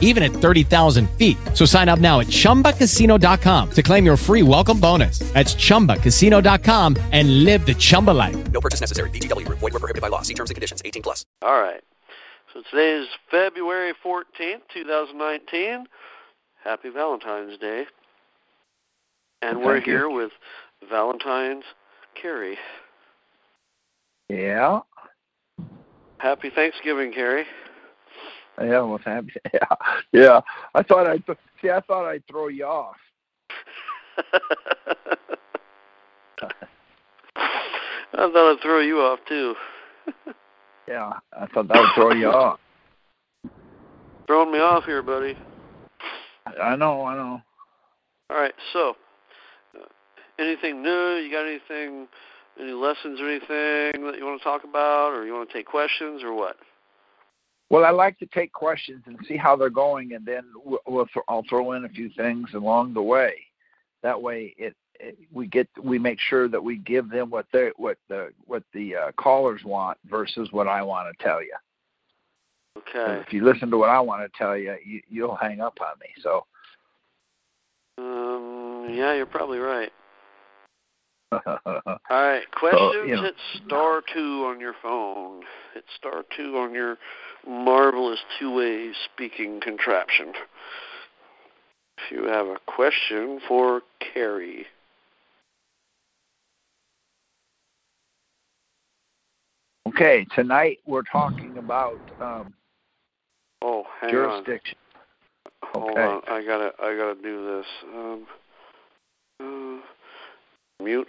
even at 30,000 feet. So sign up now at chumbacasino.com to claim your free welcome bonus. That's chumbacasino.com and live the Chumba life. No purchase necessary. VGW Group. Void were prohibited by law. See terms and conditions. 18 plus. All right. So today is February 14th, 2019. Happy Valentine's Day. And we're Thank you. here with Valentine's Cary. Yeah. Happy Thanksgiving, Cary. Yeah, well, happy. Yeah, yeah. I thought I'd th- see. I thought I'd throw you off. I thought I'd throw you off too. Yeah, I thought that would throw you off. Throwing me off here, buddy. I know. I know. All right, so uh, anything new? You got anything, any lessons or anything that you want to talk about, or you want to take questions, or what? Well, I like to take questions and see how they're going, and then we'll, we'll th- I'll throw in a few things along the way. That way, it, it we get we make sure that we give them what they what the what the uh, callers want versus what I want to tell you. Okay. If you listen to what I want to tell you, you you'll hang up on me. So. Um, yeah, you're probably right. All right, questions. you know. Hit star two on your phone. Hit star two on your marvelous two-way speaking contraption. If you have a question for Cary. Okay, tonight we're talking about um, Oh, hang on. jurisdiction. Hold Okay. on, I gotta, I gotta do this. Um, uh, mute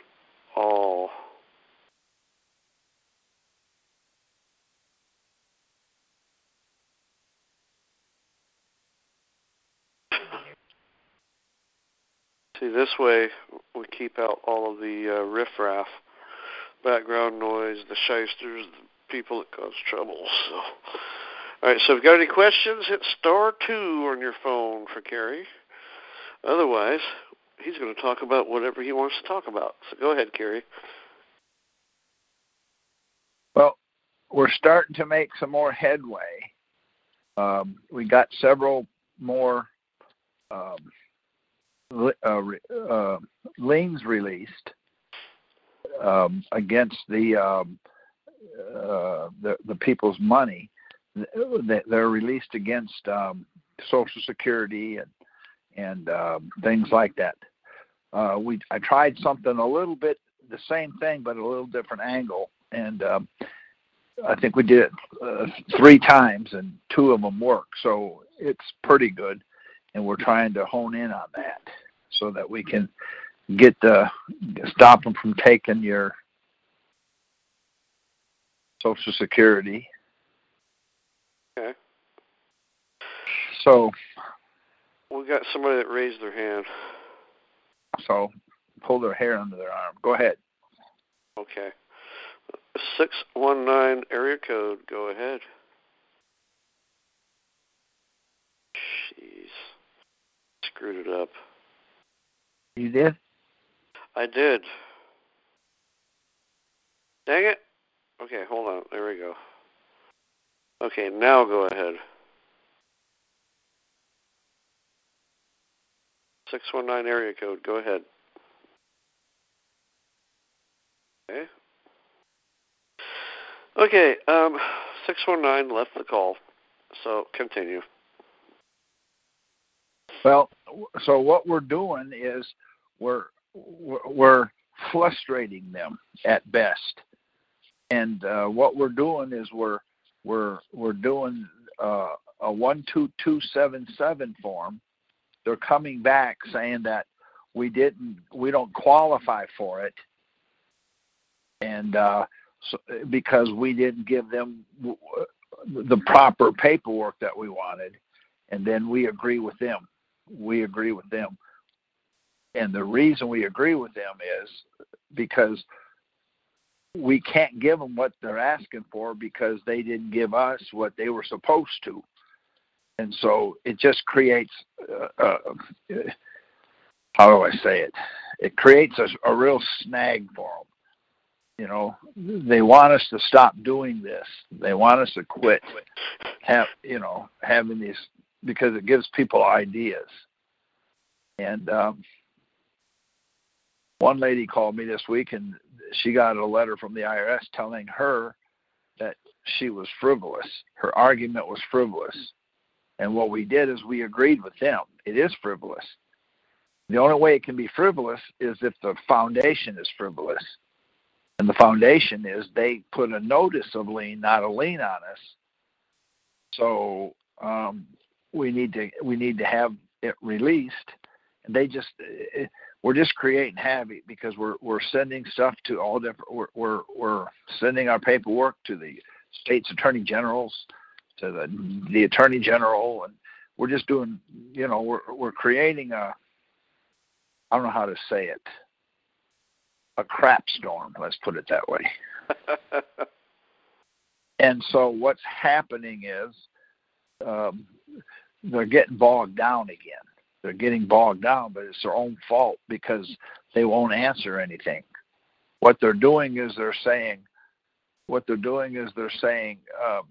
all. See, this way we keep out all of the uh, riffraff, background noise, the shysters, the people that cause trouble. So. All right, so if you've got any questions, hit star two on your phone for Cary. Otherwise, he's going to talk about whatever he wants to talk about. So go ahead, Cary. Well, we're starting to make some more headway. Um, we got several more um, uh, uh, liens released um, against the, um, uh, the the people's money. They- They're released against um, Social Security and and um, things like that. Uh, we I tried something a little bit the same thing, but a little different angle, and um, I think we did it uh, three times, and two of them work. So it's pretty good, and we're trying to hone in on that so that we can get the stop them from taking your Social Security. Okay. So We got somebody that raised their hand. so pull their hair under their arm. Go ahead. Okay. 619 area code. Go ahead. Jeez. Screwed it up. You did? I did. Dang it. Okay, hold on. There we go. Okay, now go ahead. 619 area code. Go ahead. Okay. Okay, um 619 left the call. So continue. Well, so what we're doing is we're we're frustrating them at best, and uh, what we're doing is we're we're we're doing uh, a one two two seven seven form. They're coming back saying that we didn't we don't qualify for it, and uh, so, because we didn't give them the proper paperwork that we wanted, and then we agree with them we agree with them. And the reason we agree with them is because we can't give them what they're asking for because they didn't give us what they were supposed to. And so it just creates, uh, uh, how do I say it? It creates a, a real snag for them. You know, they want us to stop doing this. They want us to quit. Have you know having these because it gives people ideas. And um, one lady called me this week, and she got a letter from the IRS telling her that she was frivolous. Her argument was frivolous. And what we did is we agreed with them. It is frivolous. The only way it can be frivolous is if the foundation is frivolous. And the foundation is they put a notice of lien, not a lien on us. So um, we need to we need to have it released. They just eh, we're just creating havoc because we're we're sending stuff to all different we're we're, we're sending our paperwork to the state's attorney generals to the the attorney general and we're just doing you know we're we're creating a I don't know how to say it a crap storm let's put it that way. And so what's happening is um, they're getting bogged down again they're getting bogged down, but it's their own fault because they won't answer anything. What they're doing is they're saying, what they're doing is they're saying, um,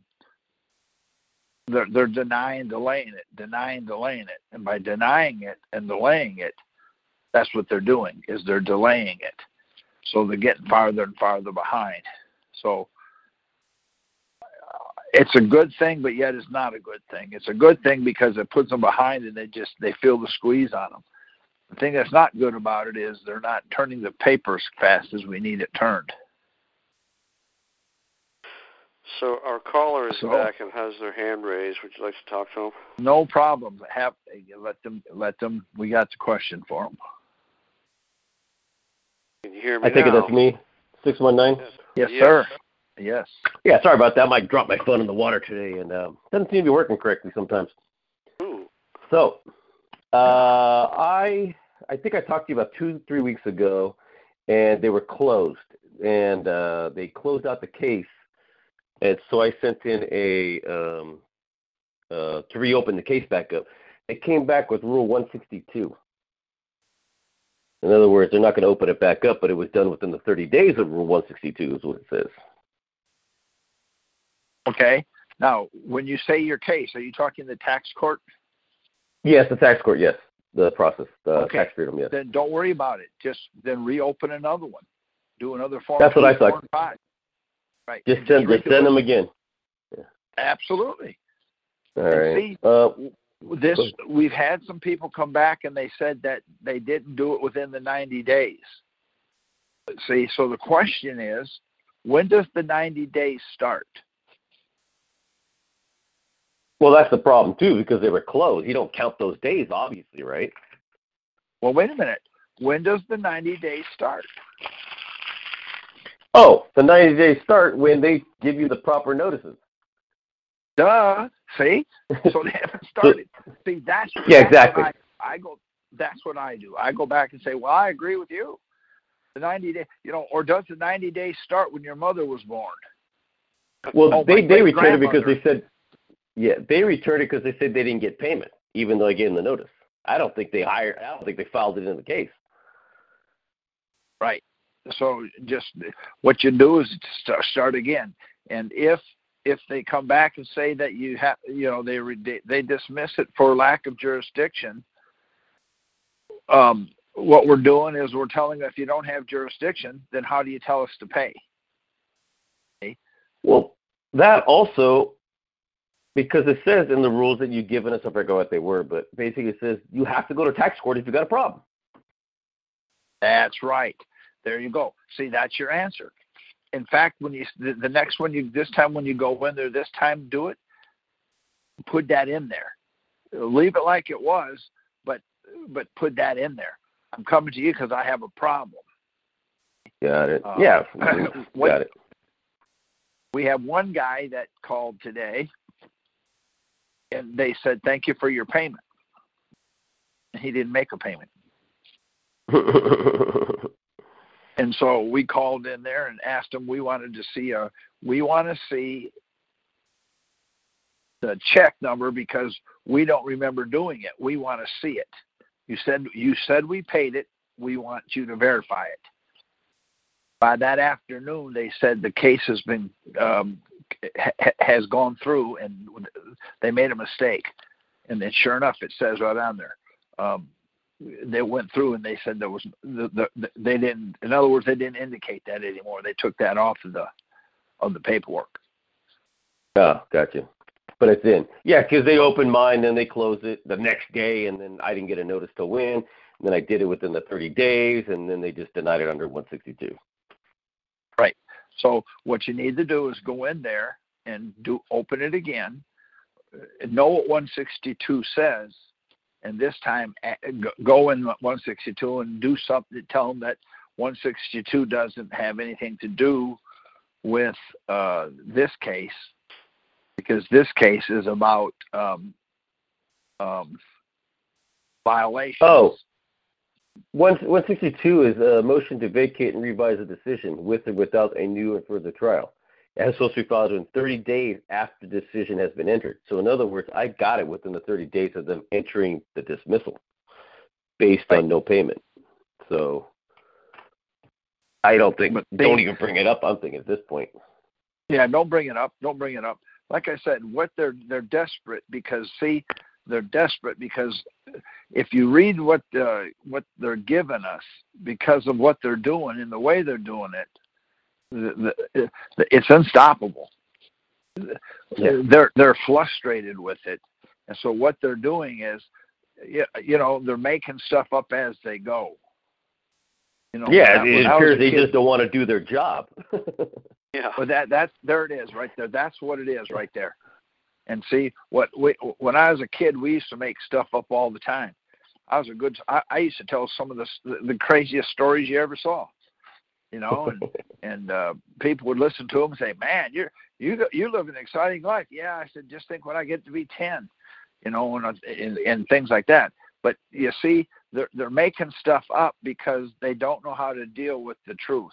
they're, they're denying, delaying it, denying, delaying it, and by denying it and delaying it, that's what they're doing is they're delaying it. So they're getting farther and farther behind. So it's a good thing, but yet it's not a good thing. It's a good thing because it puts them behind and they just they feel the squeeze on them. The thing that's not good about it is they're not turning the paper as fast as we need it turned. So our caller is So- back and has their hand raised. Would you like to talk to him? No problem. Have let them let them. We got the question for them. Can you hear me I take it now? me. Six one nine. Yes, Yes. sir. Yes. Yeah, sorry about that. I dropped my phone in the water today, and um, doesn't seem to be working correctly sometimes. Ooh. So, uh, I I think I talked to you about two three weeks ago, and they were closed, and uh, they closed out the case, and so I sent in a um, uh, to reopen the case back up. It came back with Rule 162. In other words, they're not going to open it back up, but it was done within the 30 days of Rule 162, is what it says. Okay. Now, when you say your case, are you talking the tax court? Yes, the tax court. Yes, the process, the Okay. tax freedom. Yes. Then don't worry about it. Just then reopen another one. Do another form. That's what I thought. Five. Right. Just send, just send them again. Absolutely. All right. see- Uh, This we've had some people come back and they said that they didn't do it within the 90 days. See, so the question is, when does the 90 days start? Well, that's the problem too, because they were closed. You don't count those days, obviously, right? Well, wait a minute. When does the 90 days start? Oh, the 90 days start when they give you the proper notices. Duh. See? So they haven't started. See, that's Yeah, that's exactly. what I, I go. That's what I do. I go back and say, well, I agree with you. The 90 day, you know, or does the 90 days start when your mother was born? Well, Oh, they they returned it because they said, yeah, they returned it because they said they didn't get payment, even though I gave them the notice. I don't think they hired. I don't think they filed it in the case. Right. So just what you do is st- start again. And if if they come back and say that you have, you know, they re- they dismiss it for lack of jurisdiction, um, what we're doing is we're telling them if you don't have jurisdiction, then how do you tell us to pay? Well, that also, because it says in the rules that you've given us, I forget what they were, but basically it says you have to go to tax court if you've got a problem. That's right. There you go. See, that's your answer. In fact, when you the, the next one you this time when you go in there this time do it, put that in there. Leave it like it was, but but put that in there. I'm coming to you because I have a problem. Got it. Uh, yeah, what- got it. We have one guy that called today, and they said thank you for your payment. He didn't make a payment. and so we called in there and asked them. We wanted to see a. We want to see the check number because we don't remember doing it. We want to see it. You said you said we paid it. We want you to verify it. By that afternoon, they said the case has been um, ha- has gone through, and they made a mistake. And then, sure enough, it says right on there. Um, they went through and they said there was the, the, the, they didn't. In other words, they didn't indicate that anymore. They took that off of the of the paperwork. Oh, gotcha. But it's in. Yeah, because they opened mine, then they closed it the next day, and then I didn't get a notice to win. And then I did it within the 30 days, and then they just denied it under 162. So what you need to do is go in there and do open it again, know what 162 says, and this time go in 162 and do something to tell them that 162 doesn't have anything to do with uh, this case because this case is about um, um, violations. Oh, 162 is a motion to vacate and revise a decision with or without a new and further trial. It has supposed to be filed within 30 days after the decision has been entered. So, in other words, I got it within the 30 days of them entering the dismissal based right. on no payment. So, I don't think, but they, don't even bring it up. I'm thinking at this point. Yeah, don't bring it up. Don't bring it up. Like I said, what they're they're desperate because see, they're desperate because if you read what uh, what they're giving us because of what they're doing and the way they're doing it, the, the, it's unstoppable. Yeah. They're they're frustrated with it, and so what they're doing is, you know, they're making stuff up as they go. You know, yeah, it appears they kid, just don't want to do their job. yeah, but that that's there it is right there. That's what it is right there. And see what we, when I was a kid, we used to make stuff up all the time. I was a good. I, I used to tell some of the the craziest stories you ever saw you know, and and uh, people would listen to them and say, "Man, you're you you live an exciting life." Yeah, I said, just think when I get to be ten, you know, and and, and things like that. But you see, they're they're making stuff up because they don't know how to deal with the truth.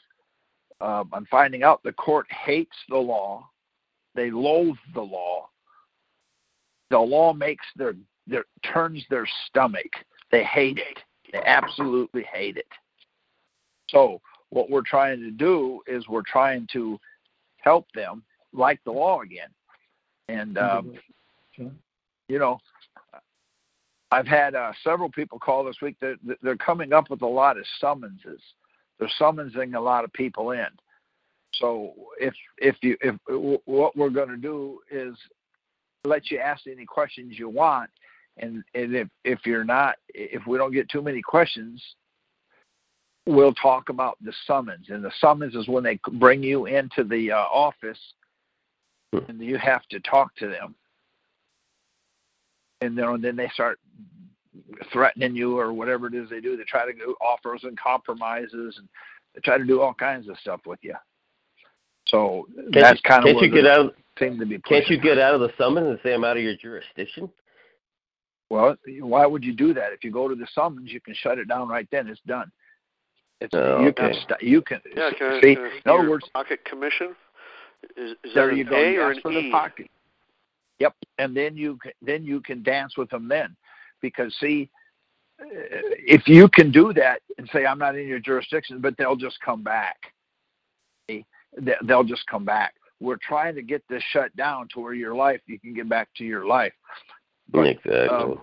Um, I'm finding out the court hates the law, they loathe the law. The law makes their their turns their stomach. They hate it. They absolutely hate it. So what we're trying to do is we're trying to help them like the law again. And um, you know, I've had uh, several people call this week. They're, they're coming up with a lot of summonses. They're summoning a lot of people in. So if if you if what we're going to do is let you ask any questions you want, and and if if you're not if we don't get too many questions, we'll talk about the summons. And the summons is when they bring you into the uh, office hmm. and you have to talk to them. And then, then they start threatening you or whatever it is they do. They try to do offers and compromises and they try to do all kinds of stuff with you. So can't that's kind of can't you get out. Seem to be can't you get out of the summons and say I'm out of your jurisdiction? Well, why would you do that? If you go to the summons, you can shut it down right then. It's done. It's, oh, you okay. can st- you can yeah, can see. I, in other words, pocket commission. Is, is there that you an go. A You or ask an for E? the pocket. Yep, and then you can, then you can dance with them then, because see, uh, if you can do that and say I'm not in your jurisdiction, but they'll just come back. They'll just come back. We're trying to get this shut down to where your life you can get back to your life. But, exactly. Um,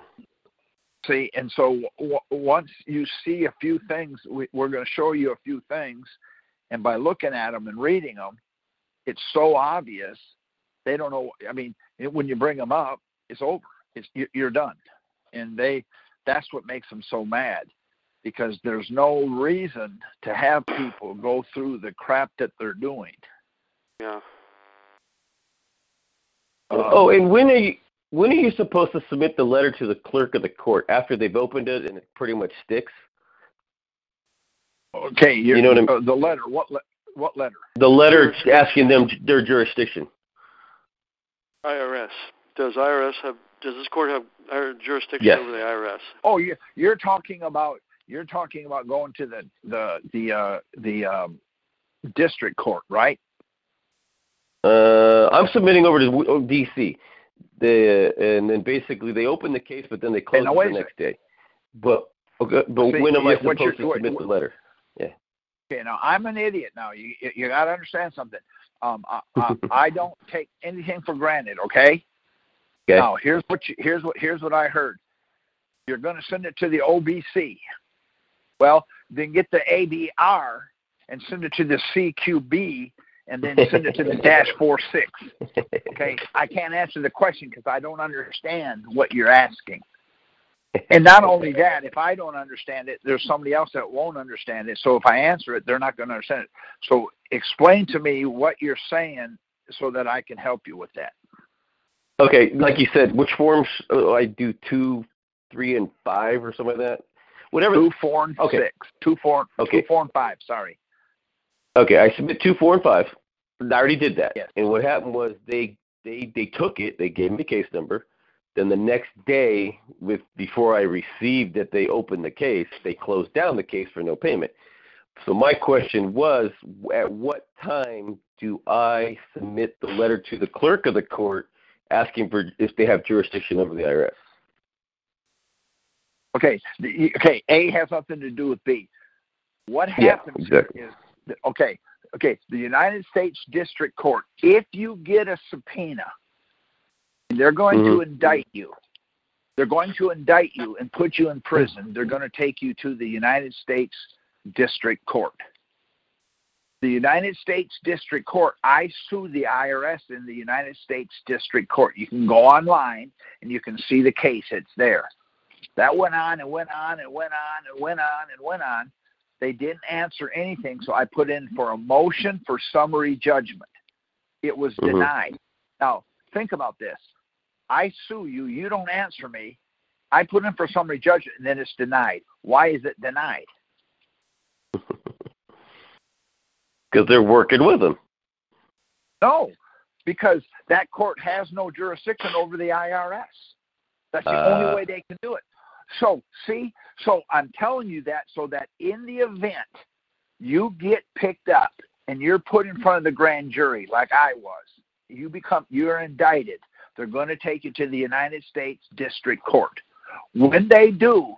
See, and so w- once you see a few things, we, we're going to show you a few things, and by looking at them and reading them, it's so obvious they don't know. I mean, when you bring them up, it's over. It's you're done, and they that's what makes them so mad because there's no reason to have people go through the crap that they're doing. Yeah. Um, oh, and when are you when are you supposed to submit the letter to the clerk of the court after they've opened it and it pretty much sticks? Okay, you know what I mean? Uh, the letter. What le- what letter? The letter asking them their jurisdiction. IRS. Does IRS have? Does this court have jurisdiction yes. over the IRS? Oh, you, you're talking about you're talking about going to the the the uh, the um, district court, right? Uh, I'm submitting over to oh, DC. The and then basically they open the case, but then they close it the next day. But okay, but See, when am I supposed to what- submit the letter? Yeah. Okay, now I'm an idiot. Now you you- you got to understand something. Um, I, I, I don't take anything for granted. Okay. Okay. Now here's what you, here's what here's what I heard. You're going to send it to the OBC. Well, then get the ADR and send it to the CQB, and then send it to the dash four six. Okay, I can't answer the question because I don't understand what you're asking. And not only that, if I don't understand it, there's somebody else that won't understand it. So if I answer it, they're not going to understand it. So explain to me what you're saying so that I can help you with that. Okay, like you said, which forms uh, I do two, three, and five, or something like that. Whatever. Two, four, and Okay. six. Two, four, Okay. two, four, and five. Sorry. Okay, I submit two, four, and five. I already did that. Yes. And what happened was they they they took it. They gave me the case number. Then the next day, with before I received that they opened the case, they closed down the case for no payment. So my question was, at what time do I submit the letter to the clerk of the court asking for if they have jurisdiction over the IRS? Okay. Okay. A has nothing to do with B. What Yeah, happens exactly. is, okay, okay, the United States District Court, if you get a subpoena, they're going to mm-hmm. indict you, they're going to indict you and put you in prison. They're going to take you to the United States District Court. The United States District Court, I sue the IRS in the United States District Court. You can go online and you can see the case, it's there. That went on and went on and went on and went on and went on. They didn't answer anything, so I put in for a motion for summary judgment. It was Mhm. denied. Now, think about this. I sue you, you don't answer me. I put in for summary judgment and then it's denied. Why is it denied? Because they're working with them. No, because that court has no jurisdiction over the IRS. That's the Uh. only way they can. So, see, so I'm telling you that so that in the event you get picked up and you're put in front of the grand jury like I was, you become you're indicted. They're going to take you to the United States District Court. When they do,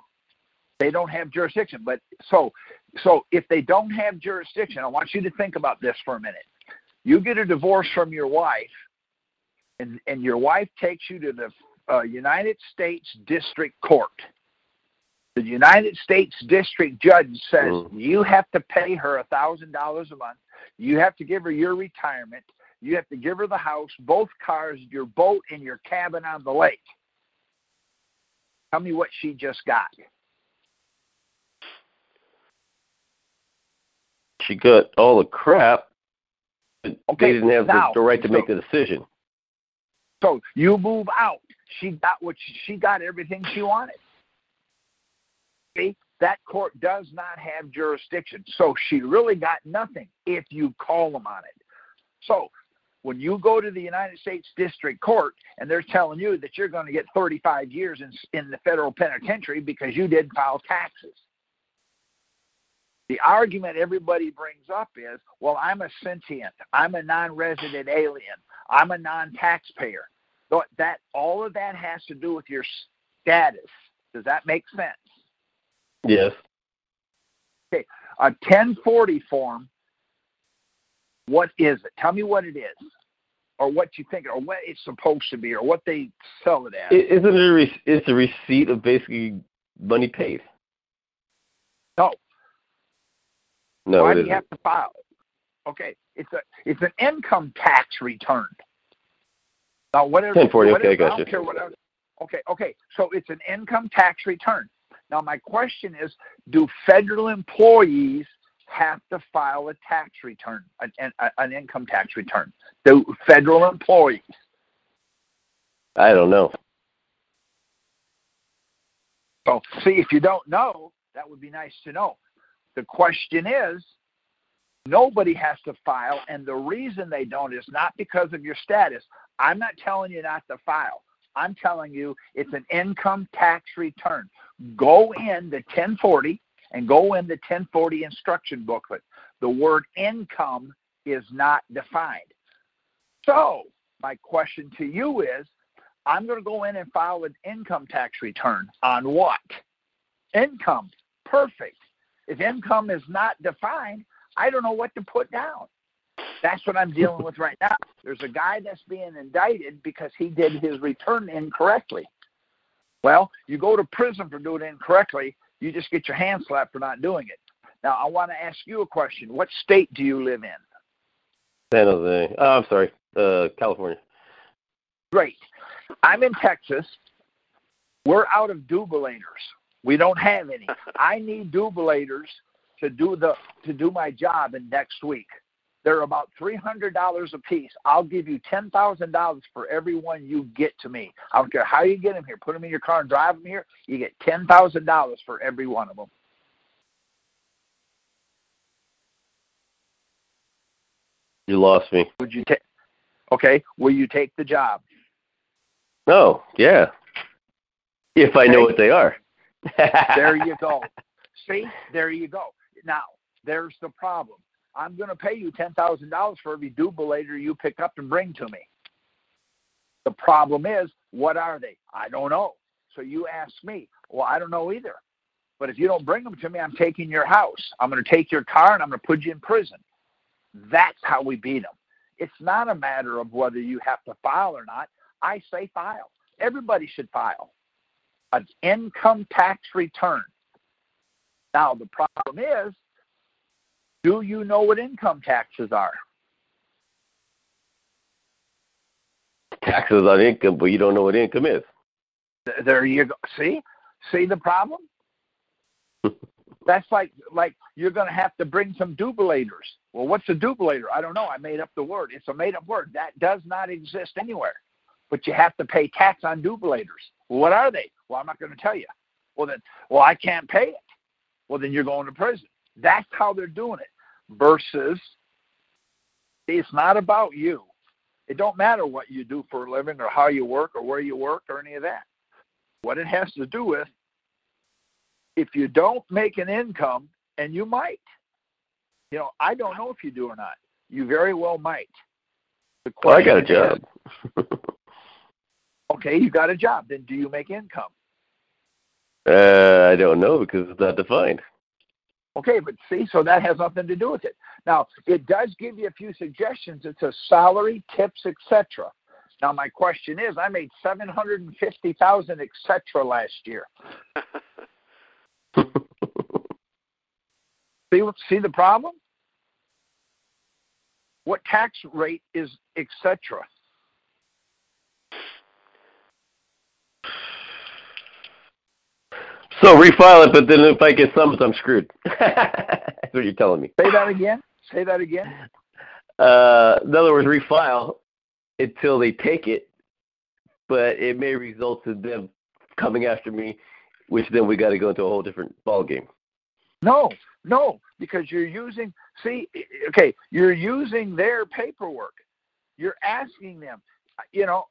they don't have jurisdiction. But so so if they don't have jurisdiction, I want you to think about this for a minute. You get a divorce from your wife, and and your wife takes you to the uh, United States District Court. The United States District Judge says Mm. you have to pay her a thousand dollars a month. You have to give her your retirement. You have to give her the house, both cars, your boat, and your cabin on the lake. Tell me what she just got. She got all the crap. but Okay, they didn't have the, now, the right to so- make the decision. So you move out. She got what she, she got everything she wanted. That court does not have jurisdiction. So she really got nothing if you call them on it. So when you go to the United States District Court and they're telling you that you're going to get 35 years in, in the federal penitentiary because you didn't file taxes. The argument everybody brings up is, well, I'm a sentient, I'm a non-resident alien, I'm a non-taxpayer. So that all of that has to do with your status. Does that make sense? Yes. Okay. A 1040 form. What is it? Tell me what it is, or what you think, or what it's supposed to be, or what they sell it as. I- Isn't it a re- it's a receipt of basically money paid? no, No, why it do you isn't. have to file it? Okay, it's a it's an income tax return. Now whatever 1040, okay, whatever, I I got you. don't care whatever. Okay, okay, so it's an income tax return. Now my question is, do federal employees have to file a tax return, an, an, income tax return? Do federal employees? I don't know. So, see, if you don't know, that would be nice to know. The question is, nobody has to file, and the reason they don't is not because of your status. I'm not telling you not to file. I'm telling you it's an income tax return. Go in the 1040 and go in the 1040 instruction booklet. The word income is not defined. So, my question to you is I'm going to go in and file an income tax return on what? Income. Perfect. If income is not defined, I don't know what to put down. That's what I'm dealing with right now. There's a guy that's being indicted because he did his return incorrectly. Well, you go to prison for doing it incorrectly, you just get your hand slapped for not doing it. Now, I want to ask you a question. What state do you live in? San Jose. Oh, I'm sorry, uh, California. Great. I'm in Texas. We're out of dublators. We don't have any. I need dublators to do the to do my job in next week. They're about three hundred dollars a piece. I'll give you ten thousand dollars for every one you get to me. I don't care how you get them here. Put them in your car and drive them here. You get ten thousand dollars for every one of them. You lost me. Would you take? Okay. Will you take the job? Oh, yeah. If I know what they are. there you go. See, there you go. Now, there's the problem. I'm going to pay you $10,000 for every dublator you pick up and bring to me. The problem is, what are they? I don't know. So you ask me. Well, I don't know either. But if you don't bring them to me, I'm taking your house. I'm going to take your car and I'm going to put you in prison. That's how we beat them. It's not a matter of whether you have to file or not. I say file. Everybody should file an income tax return. Now, the problem is, do you know what income taxes are? Taxes on income, but you don't know what income is. There you go. See? See the problem? That's like like you're going to have to bring some dublators. Well, what's a dublator? I don't know. I made up the word. It's a made up word that does not exist anywhere. But you have to pay tax on. Well, what are they? Well, I'm not going to tell you. Well, then, well, I can't pay it. Well, then you're going to prison. That's how they're doing it. Versus, it's not about you. It don't matter what you do for a living or how you work or where you work or any of that. What it has to do with, if you don't make an income, and you might, you know, I don't know if you do or not. You very well might. Well, I got a job. okay, you got a job. Then do you make income? Uh, I don't know because it's not defined. Okay, but see, so that has nothing to do with it. Now, it does give you a few suggestions. It says salary, tips, etc. Now, my question is, I made seven hundred and fifty thousand, etc. last year. see, see the problem? What tax rate is etc. So refile it, but then if I get sums, I'm screwed. That's what you're telling me. Say that again. Say that again. Uh, in other words, refile until they take it, but it may result in them coming after me, which then we got to go into a whole different ball game. No, no, because you're using. See, okay, you're using their paperwork. You're asking them. You know,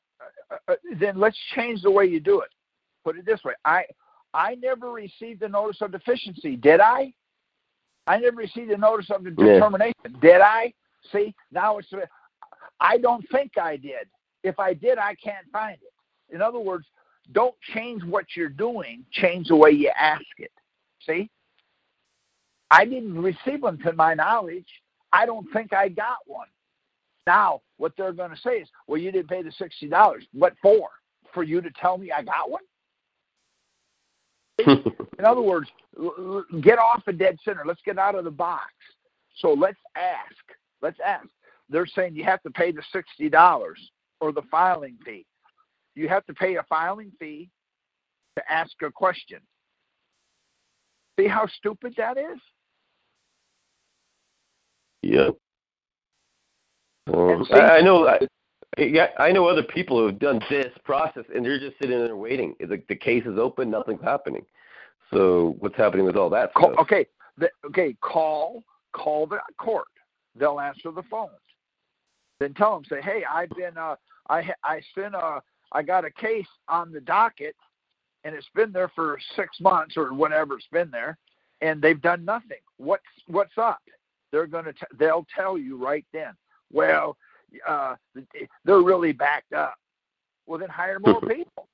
uh, uh, then let's change the way you do it. Put it this way: I I never received a notice of deficiency, did I? I never received a notice of determination, yeah. did I? See, now it's. I don't think I did. If I did, I can't find it. In other words, don't change what you're doing, change the way you ask it. See? I didn't receive them to my knowledge. I don't think I got one. Now, what they're going to say is, well, you didn't pay the $60. What for? For you to tell me I got one? In other words, get off a dead center. Let's get out of the box. So let's ask. Let's ask. They're saying you have to pay the sixty dollars or the filing fee. You have to pay a filing fee to ask a question. See how stupid that is? Yeah. Um, I, I know. I, yeah, I know other people who have done this process, and they're just sitting there waiting. The, the case is open, nothing's happening. So what's happening with all that stuff? Okay, the, okay, call call the court. They'll answer the phone. Then tell them, say, hey, I've been, uh, I I spent a, I got a case on the docket, and it's been there for six months or whatever it's been there, and they've done nothing. What's what's up? They're going to they'll tell you right then. Well, uh, they're really backed up. Well, then hire more people.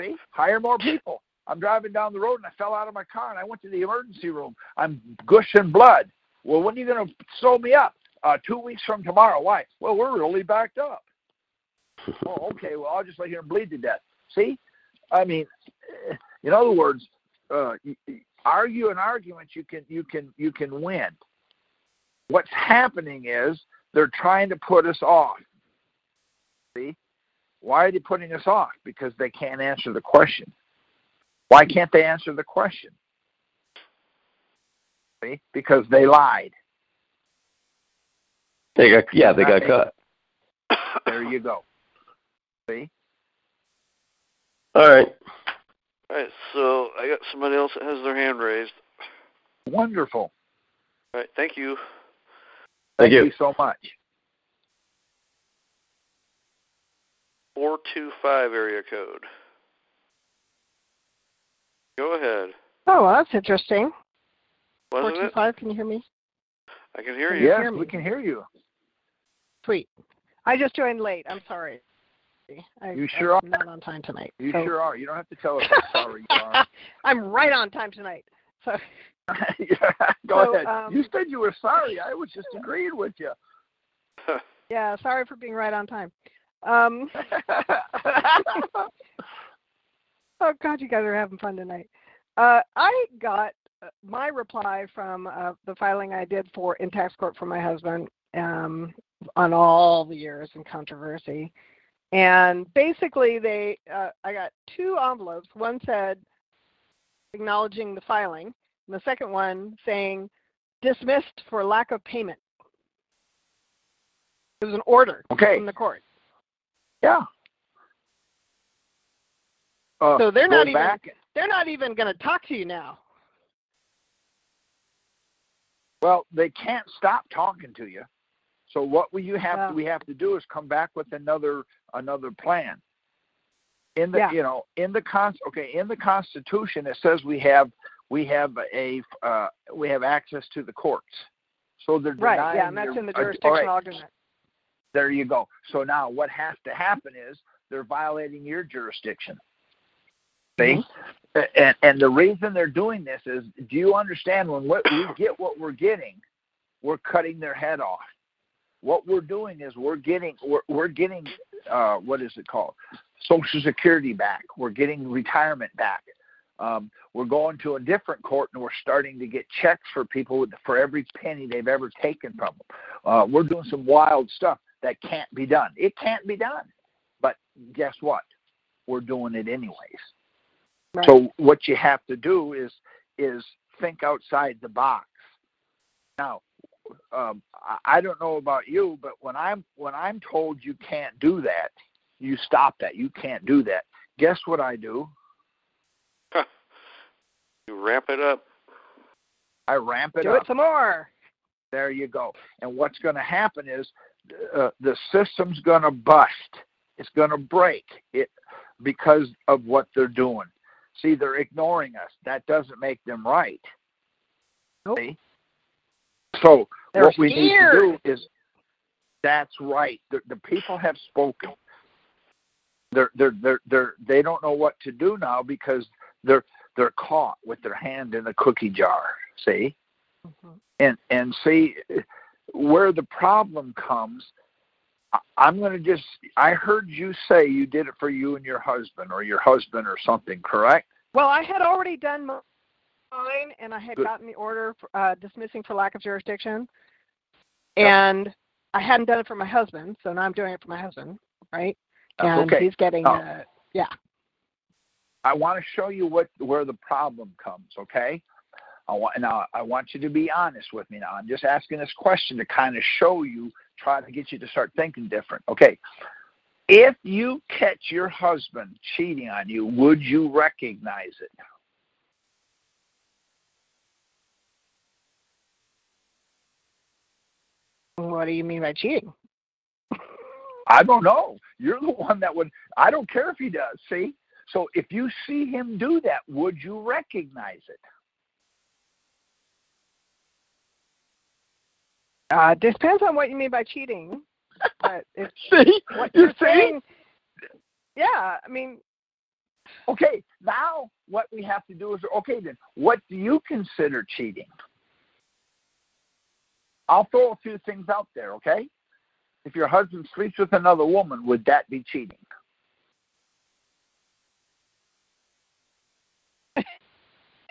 See, hire more people. I'm driving down the road and I fell out of my car and I went to the emergency room. I'm gushing blood. Well, when are you going to sew me up? Uh, two weeks from tomorrow. Why? Well, we're really backed up. oh, okay. Well, I'll just let you bleed to death. See, I mean, eh, in other words, uh, argue an argument you can you can you can win. What's happening is they're trying to put us off. See, why are they putting us off? Because they can't answer the question. Why can't they answer the question? See, because they lied. They got yeah, they got cut. There you go. See. All right. All right, so I got somebody else that has their hand raised. Wonderful. All right, thank you. Thank, Thank you. you so much. 425 area code. Go ahead. Oh, well, that's interesting. Four Wasn't two it? Can you hear me? I can hear you. Yes, hear we can hear you. Sweet. I just joined late. I'm sorry. I, You sure I'm not on time tonight. You so- sure are. You don't have to tell us how sorry you are. I'm right on time tonight. So Yeah, Go So, ahead. um, you said you were sorry. I was just agreeing with you. yeah, sorry for being right on time. Um, oh God, you guys are having fun tonight. Uh, I got uh, my reply from uh, the filing I did for in tax court for my husband um, on all the years in controversy, and basically they uh, I got two envelopes. One said acknowledging the filing, and the second one saying dismissed for lack of payment. It was an order okay. from the court. Yeah. Uh, So they're not even- back. They're not even going to talk to you now. Well, they can't stop talking to you. So what we you have Yeah. to, we have to do is come back with another another plan. In the Yeah. you know in the con okay in the Constitution it says we have we have a uh, we have access to the courts. So they're Right. denying Yeah, and that's your- in the uh, right, argument. there you go. So now what has to happen is they're violating your jurisdiction. See? A- And, and the reason they're doing this is do you understand when what we get what we're getting, we're cutting their head off. What we're doing is we're getting we're, we're getting uh, what is it called? Social Security back. We're getting retirement back. Um, we're going to a different court and we're starting to get checks for people with, for every penny they've ever taken from them. Uh, we're doing some wild stuff that can't be done. It can't be done. But guess what? We're doing it anyways. Right. So what you have to do is is think outside the box. Now, um, I- I don't know about you, but when I'm when I'm told you can't do that, you stop that. You can't do that. Guess what I do? You ramp it up. I ramp it Do up. it some more. There you go. And what's going to happen is uh, the system's going to bust. It's going to break it because of what they're doing. See, they're ignoring us. That doesn't make them right. Nope. See? So They're what we need to do is that's right. The, the people have spoken. They're they're they're they're they don't know what to do now because they're they're caught with their hand in the cookie jar. See? Mhm. and and see where the problem comes i'm going to just i heard you say you did it for you and your husband or your husband or something correct Well, I had already done mine, and I had Good. gotten the order for, uh, dismissing for lack of jurisdiction, and I hadn't done it for my husband, so now I'm doing it for my husband, right? That's and okay he's getting, Oh. uh, yeah. I want to show you what where the problem comes okay i want now i want you to be honest with me now i'm just asking this question to kind of show you try to get you to start thinking different okay if you catch your husband cheating on you would you recognize it What do you mean by cheating? I don't know. You're the one that would. I don't care if he does. See. So if you see him do that, would you recognize it? Uh, depends on what you mean by cheating. But if see? what you're, you're saying, saying, yeah, I mean, okay. Now what we have to do is okay. Then what do you consider cheating? I'll throw a few things out there. Okay, if your husband sleeps with another woman, would that be cheating?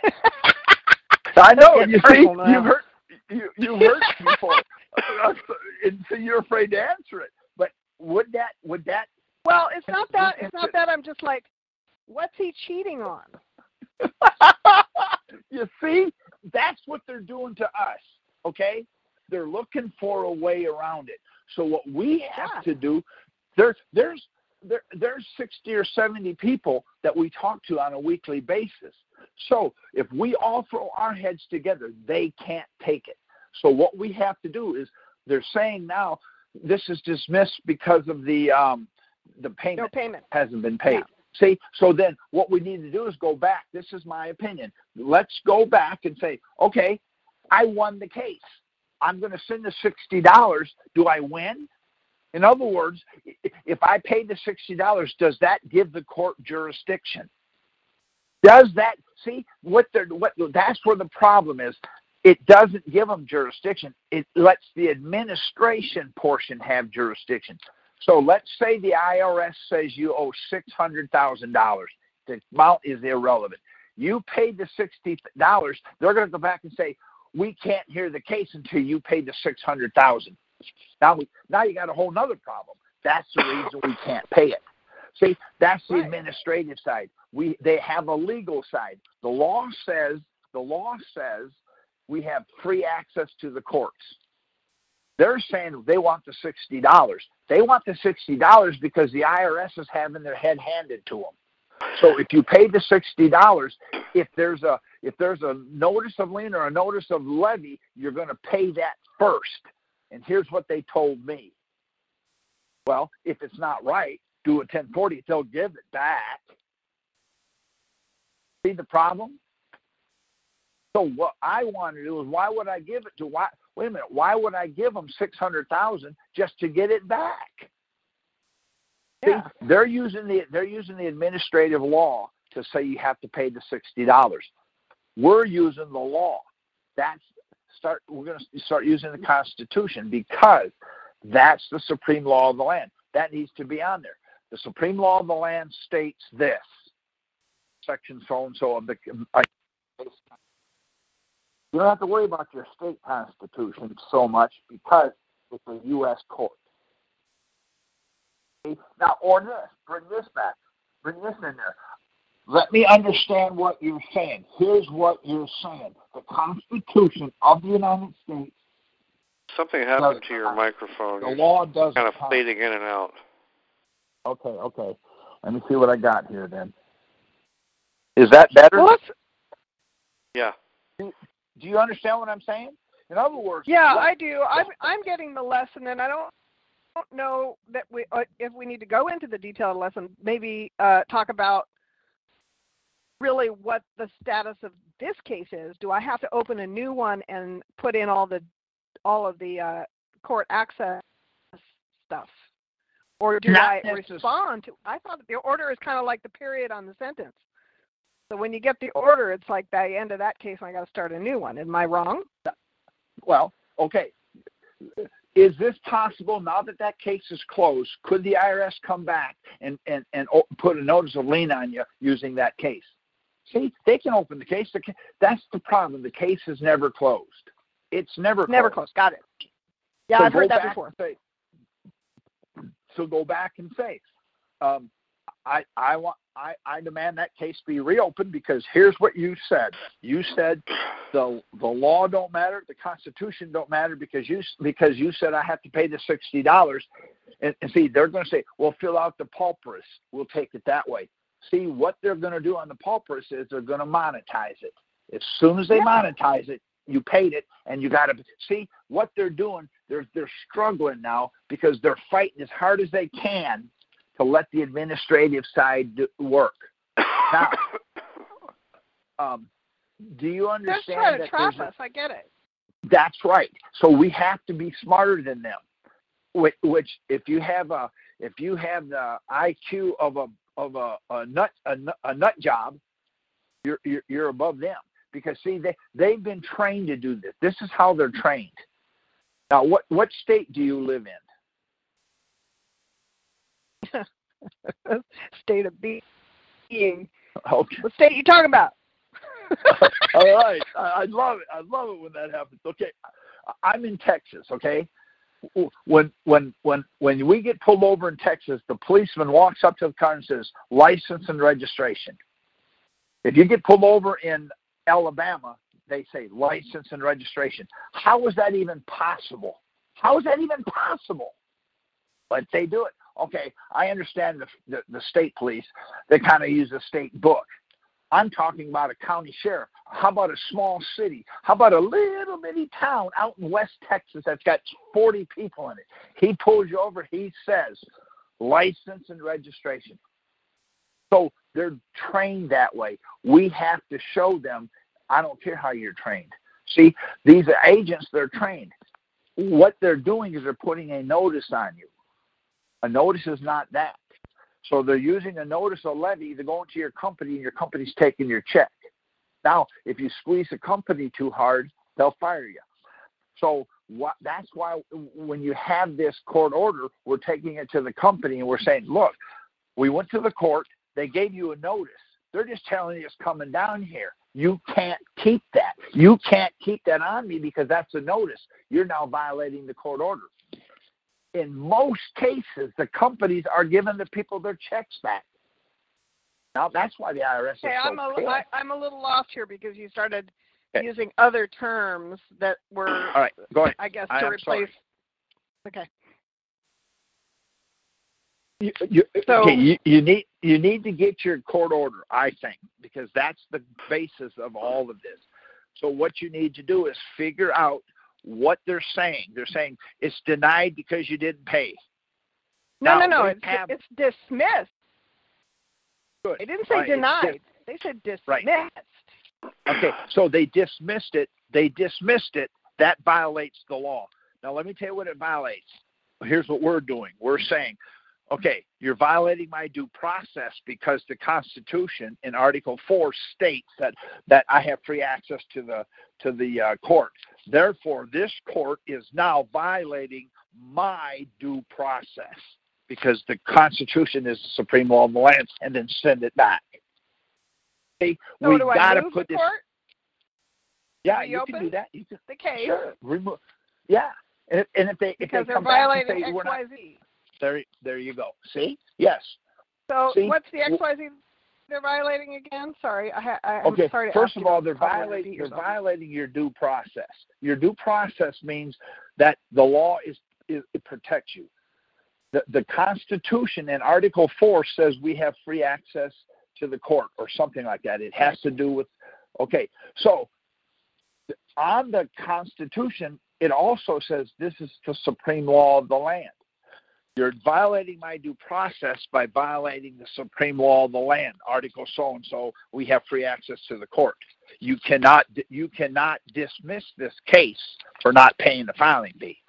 I know. You see, now. you've heard you you've heard before, and so you're afraid to answer it. But would that would that well, it's not that. It's not that. I'm just like, what's he cheating on? you see, that's what they're doing to us. Okay, they're looking for a way around it. So what we have Yeah. to do, there's there's there, there's 60 or 70 people that we talk to on a weekly basis. So if we all throw our heads together, they can't take it. So what we have to do is they're saying now this is dismissed because of the um, the payment No payment. hasn't been paid. See, so then what we need to do is go back. This is my opinion. Let's go back and say, okay, I won the case. I'm going to send the sixty dollars. Do I win? In other words, if I pay the sixty dollars, does that give the court jurisdiction? Does that see what they're what? That's where the problem is. It doesn't give them jurisdiction. It lets the administration portion have jurisdiction. So let's say the IRS says you owe six hundred thousand dollars. The amount is irrelevant. You paid the sixty dollars. They're going to go back and say we can't hear the case until you pay the six hundred thousand. Now now you got a whole nother problem. That's the reason we can't pay it. See, that's the Right. administrative side. We they have a legal side. The law says the law says we have free access to the courts. They're saying they want the sixty dollars. They want the sixty dollars because the IRS is having their head handed to them. So if you pay the sixty dollars, if there's a if there's a notice of lien or a notice of levy, you're going to pay that first. And here's what they told me. Well, if it's not right, do a 1040. They'll give it back. See the problem? So what I want to do is, why would I give it to? Why? Wait a minute. Why would I give them six hundred thousand just to get it back? Yeah. See, they're using the they're using the administrative law to say you have to pay the sixty dollars. We're using the law. That's start. We're going to start using the Constitution because that's the supreme law of the land. That needs to be on there. The supreme law of the land states this. Section so and so of the. I, you don't have to worry about your state constitution so much because it's a U.S. court. Now, or this, bring this back, bring this in there. Let me understand what you're saying. Here's what you're saying: the Constitution of the United States, Something happened to your microphone. the law doesn't. kind of count. fading in and out. Okay, okay. Let me see what I got here then. Is that better? Well, let's, Yeah. Do you understand what I'm saying? In other words, yeah, what- I do. I'm I'm getting the lesson, and I don't don't know that we uh, if we need to go into the detailed lesson. Maybe uh, talk about really what the status of this case is. Do I have to open a new one and put in all the all of the uh, court access stuff, or do Not I respond to? I thought the order is kind of like the period on the sentence. So when you get the order, it's like the end of that case, and I got to start a new one. Am I wrong? Well, okay. Is this possible now that that case is closed? Could the IRS come back and, and, and put a notice of lien on you using that case? See, they can open the case. That's the problem. The case is never closed. It's never Never closed. Got it. Yeah, So I've heard that before. Say, so go back and say, um, I, I want, I, I demand that case be reopened because here's what you said. You said the the law don't matter, the Constitution don't matter because you because you said I have to pay the sixty dollars, and, and see they're going to say, well, fill out the pauperis. We'll take it that way. See what they're going to do on the pauperis is they're going to monetize it. As soon as they Yeah. monetize it, you paid it, and you got to see what they're doing. They're they're struggling now because they're fighting as hard as they can to let the administrative side do, work. Now, um, do you They're understand trying to that trap us. I get it. That's right. So we have to be smarter than them. Which, which if you have a if you have the IQ of a of a, a nut a, a nut job, you're, you're you're above them because see they they've been trained to do this. This is how they're trained. Now, what what state do you live in? state of being. Okay. What state are you talking about? All right. I, I love it. I love it when that happens. Okay. I'm in Texas, okay? When when when when we get pulled over in Texas, the policeman walks up to the car and says, license and registration. If you get pulled over in Alabama, they say license and registration. How is that even possible? How is that even possible? But they do it. Okay, I understand the, the, the state police, they kind of use a state book. I'm talking about a county sheriff. How about a small city? How about a little bitty town out in West Texas that's got 40 people in it? He pulls you over, he says, license and registration. So they're trained that way. We have to show them, I don't care how you're trained. See, these agents, they're trained. What they're doing is they're putting a notice on you. A notice is not that. So they're using a notice of levy to go into your company and your company's taking your check. Now, if you squeeze the company too hard, they'll fire you. So what, that's why when you have this court order, we're taking it to the company and we're saying, look, we went to the court, they gave you a notice. They're just telling you it's coming down here. You can't keep that. You can't keep that on me because that's a notice. You're now violating the court order in most cases, the companies are giving the people their checks back. Now that's why the IRS okay, is so I'm a. I, I'm a little lost here because you started Okay. using other terms that were, All right, go ahead. I guess, I to am sorry. replace. Okay. You, you, So- okay, you, you need you need to get your court order, I think, because that's the basis of all of this. So what you need to do is figure out what they're saying. They're saying it's denied because you didn't pay. No, Now, no, no. It's, have- it's dismissed. Good. They didn't say right, denied. They said dismissed. Right. Okay, so they dismissed it. They dismissed it. That violates the law. Now, let me tell you what it violates. Here's what we're doing. We're saying, okay, you're violating my due process because the Constitution in Article Four states that that I have free access to the to the uh, court. Therefore, this court is now violating my due process because the Constitution is the supreme law of the land, and then send it back. See, So we do I got to put this. court, Yeah, you can do that. You can the case, sure remove. Yeah, and if, and if they if because they they're come back and violating say we're not. There, there you go. See, yes. So See, what's the XYZ they're violating again? Sorry, I, ha- I, I'm Okay. sorry First of all, they're violating they're yourself. violating your due process. Your due process means that the law is, is it protects you. The the Constitution in Article Four says we have free access to the court or something like that. It has to do with okay. So on the Constitution, it also says this is the supreme law of the land. You're violating my due process by violating the supreme law of the land, Article so and so. We have free access to the court. You cannot you cannot dismiss this case for not paying the filing fee.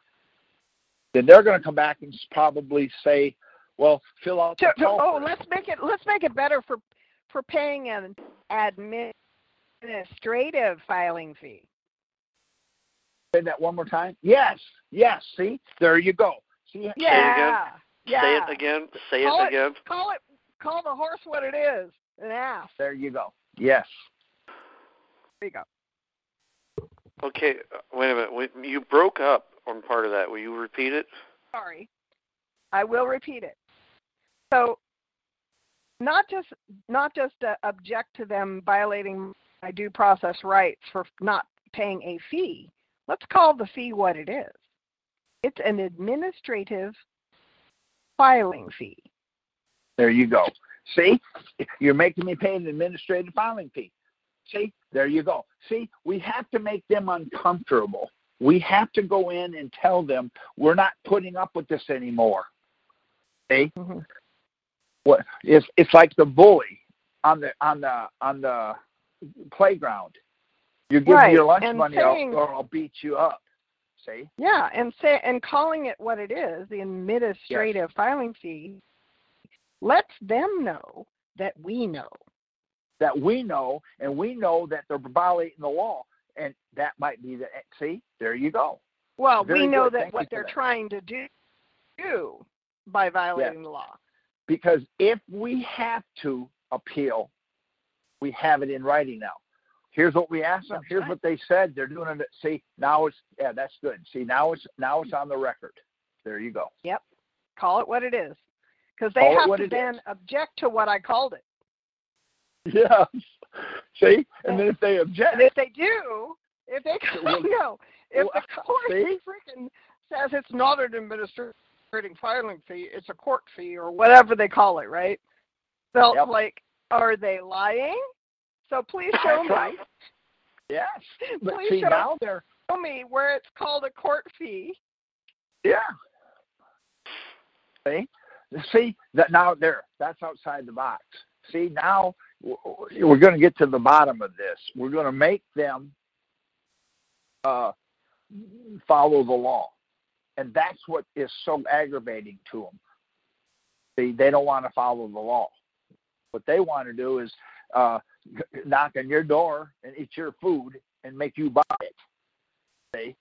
Then they're going to come back and probably say, "Well, fill out the oh, let's make it let's make it better for for paying an administrative filing fee. Say that one more time. Yes, yes. See, there you go. See, again. Yeah. Yeah. Say it again. Say Call it it- again. Call it call the horse what it is. An ass. there you go. Yes. There you go. Okay, uh, wait a minute. Wait, You broke up on part of that. Will you repeat it? Sorry. I will repeat it. So not just not just uh, object to them violating my due process rights for not paying a fee. Let's call the fee what it is. It's an administrative filing fee. There you go. See, you're making me pay an administrative filing fee. See, there you go. See, we have to make them uncomfortable. We have to go in and tell them we're not putting up with this anymore. See, Mhm. what it's it's like the bully on the on the on the playground. You give Right, me your lunch and money, saying- I'll, or I'll beat you up. See? Yeah, and say and calling it what it is, the administrative filing fee, lets them know that we know. That we know, and we know that they're violating the law, and that might be the. Eh, see, there you go. Well, Very we know good. that Thank what they're that. trying to do, do by violating the law. Because if we have to appeal, we have it in writing now. Here's what we asked them. Here's what they said. They're doing it. See, now it's yeah, that's good. See, now it's now it's on the record. There you go. Yep. Call it what it is. Because they Call have to then is. object to what I called it. Yes. See, and then if they object, And if they do, if they Well, no, if well, the court see? freaking says it's not an administrative filing fee, it's a court fee or whatever they call it, right? So Yep. like, are they lying? So please show me, yes. But Please see, show- now they're show me where it's called a court fee. yeah. See, see that now there. That's outside the box. See, now we're going to get to the bottom of this. We're going to make them uh, follow the law, and that's what is so aggravating to them. See, they don't want to follow the law. What they want to do is uh, knock on your door and eat your food and make you buy it. See,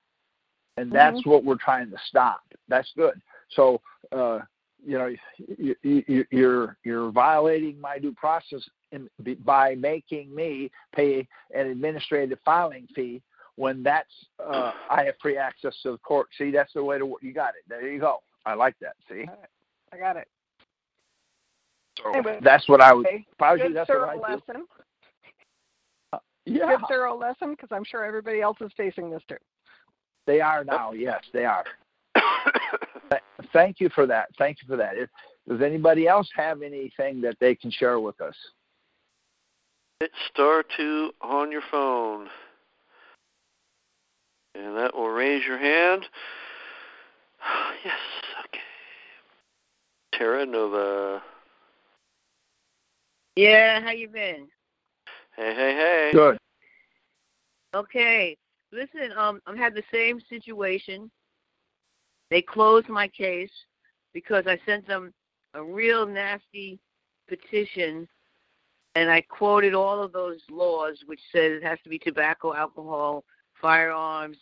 and that's what we're trying to stop. That's good. So, uh, you know, you, you, you're you're violating my due process in, by making me pay an administrative filing fee when that's uh, I have free access to the court. See, that's the way to work. You got it. There you go. I like that. See, I got it. so Anyway. that's what I would. Okay. If I was you, that's what I do. lesson. Yeah, Good thorough lesson because I'm sure everybody else is facing this too. they are now. Yes, they are. Thank you for that. Thank you for that. If, does anybody else have anything that they can share with us? Hit star two on your phone. And that will raise your hand. Yes, okay. Terra Nova. Yeah, how you been? Hey, hey, hey. Good. Okay. Listen, um, I'm had the same situation. They closed my case because I sent them a real nasty petition and I quoted all of those laws which said it has to be tobacco, alcohol, firearms.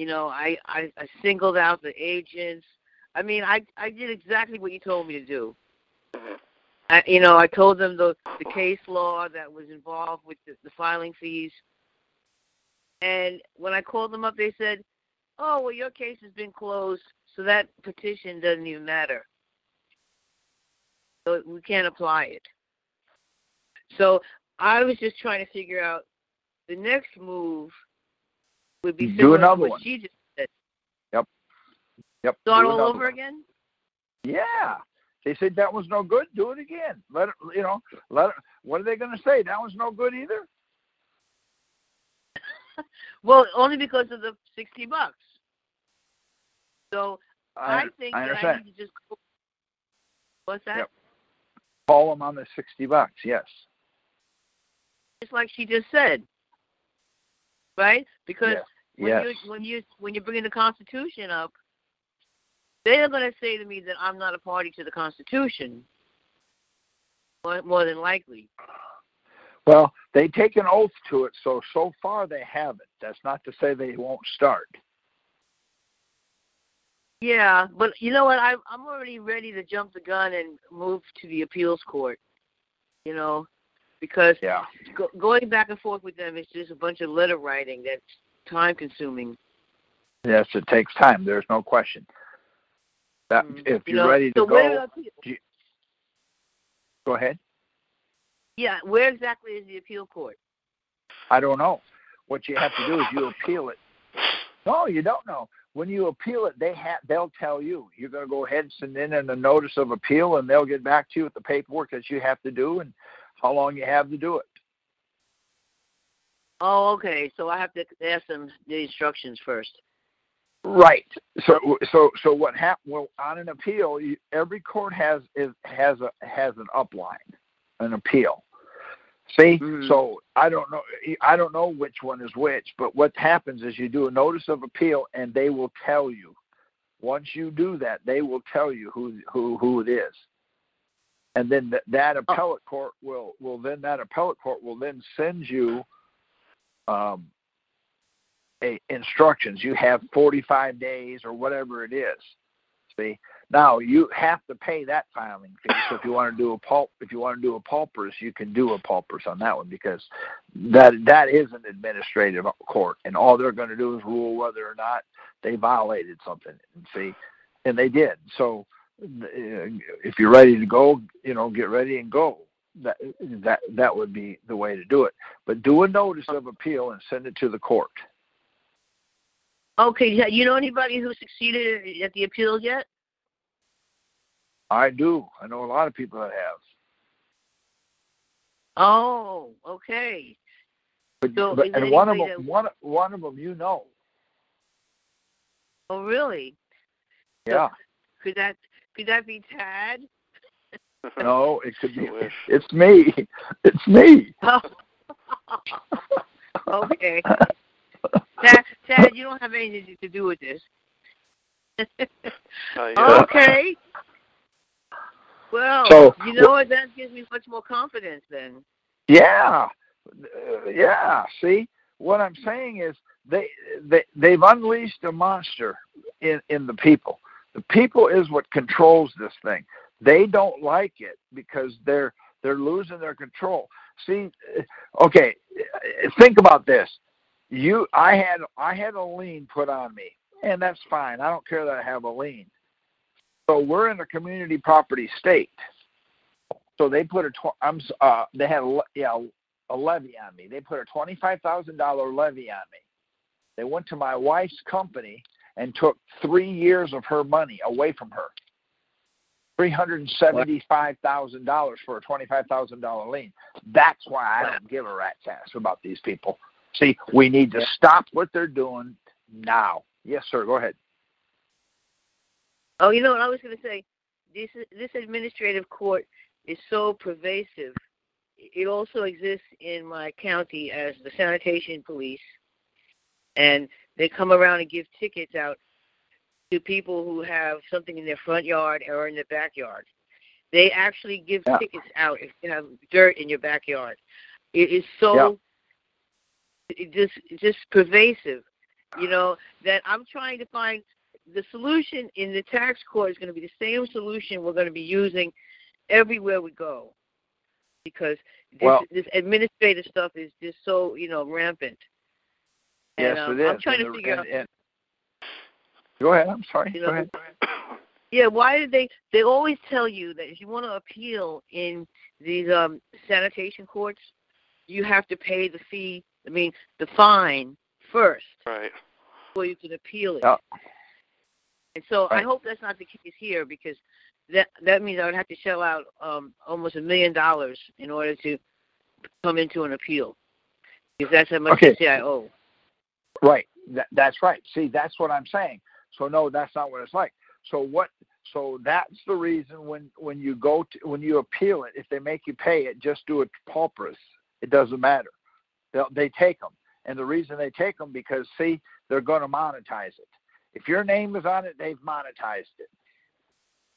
You know, I, I, I singled out the agents. I mean, I I did exactly what you told me to do. I, you know, I told them the the case law that was involved with the, the filing fees. And when I called them up, they said, "Oh, well, your case has been closed, so that petition doesn't even matter. So we can't apply it." So I was just trying to figure out the next move would be Do similar to what one. she just said. Yep. Yep. Start all over one. again. Yeah. They said that was no good. Do it again. Let it, you know. Let it, what are they going to say? That was no good either. Well, only because of the sixty bucks. So I, I, think I that I need to just. Go, what's that? Yep. Call them on the sixty bucks. Yes. Just like she just said, right? Because Yes. when yes. you when you when you're bringing the Constitution up, they're going to say to me that I'm not a party to the Constitution. More, more than likely. Well, they take an oath to it, so so far they haven't. That's not to say they won't start. Yeah, but you know what? I'm I'm already ready to jump the gun and move to the appeals court. You know, because Yeah. go, going back and forth with them is just a bunch of letter writing that's time consuming. Yes, it takes time. There's no question. That Mm, if you you're know, ready to so go, appeal? go ahead. Yeah, where exactly is the appeal court? I don't know. What you have to do is you appeal it. No, you don't know. When you appeal it, they have they'll tell you. You're going to go ahead and send in a notice of appeal, and they'll get back to you with the paperwork that you have to do and how long you have to do it. Oh, okay. So I have to ask them the instructions first. Right. So so so what happened? Well, on an appeal, you, every court has is has a has an upline, an appeal. See, Mhm. so I don't know. I don't know which one is which, but what happens is you do a notice of appeal, and they will tell you. Once you do that, they will tell you who who who it is, and then th- that appellate court will will then that appellate court will then send you um, instructions. You have 45 days or whatever it is. See, now you have to pay that filing fee. So if you want to do a pulp, if you want to do a pulpers, you can do a pulpers on that one because that that is an administrative court, and all they're going to do is rule whether or not they violated something. And see, and they did. So uh, if you're ready to go, you know, get ready and go. That that that would be the way to do it. But do a notice of appeal and send it to the court. Okay, yeah, you know anybody who succeeded at the appeal yet? I do. I know a lot of people that have. Oh, okay. But, So but and one of them, that- one one of them, you know. Oh, really? So- Yeah. Could that could that be Tad? No, it could be. It's me. It's me. okay. Tad, Tad, you don't have anything to do with this. Uh, yeah. okay. Well, So- you know what? That gives me much more confidence then. Yeah, Uh, yeah. See, what I'm saying is they they they've unleashed a monster in in the people. The people is what controls this thing. They don't like it because they're they're losing their control. See, uh, okay, uh, think about this. You, I had I had a lien put on me, and that's fine. I don't care that I have a lien. So we're in a community property state. So they put a tw- I'm uh they had a yeah a levy on me. They put a twenty five thousand dollar levy on me. They went to my wife's company and took three years of her money away from her. Three hundred and seventy five thousand dollars for a twenty five thousand dollar lien. That's why I don't give a rat's ass about these people. See, we need to stop what they're doing now. Yes, sir. Go ahead. Oh, you know what I was going to say? This this administrative court is so pervasive. It also exists in my county as the sanitation police, and they come around and give tickets out to people who have something in their front yard or in their backyard. They actually give Yeah. tickets out if you have dirt in your backyard. It is so it just just pervasive, you know, that I'm trying to find the solution in the tax court is going to be the same solution we're going to be using everywhere we go because this, Well- this administrative stuff is just so you know rampant. And, yes, um, it is. I'm trying And to the- figure and- out. and- Go ahead. I'm sorry. You Go ahead. Yeah, why did they? They always tell you that if you want to appeal in these um, sanitation courts, you have to pay the fee. I mean, the fine first Right. before you can appeal it. Yeah. And so I hope that's not the case here because that that means I would have to shell out um, almost a million dollars in order to come into an appeal because that's how much Okay. they say I owe. Right. That, that's right. See, that's what I'm saying. So no, that's not what it's like. So what? So that's the reason when when you go to when you appeal it, if they make you pay it, just do it pauperis. It doesn't matter. They'll, they take them, and the reason they take them because see, they're going to monetize it. If your name is on it, they've monetized it.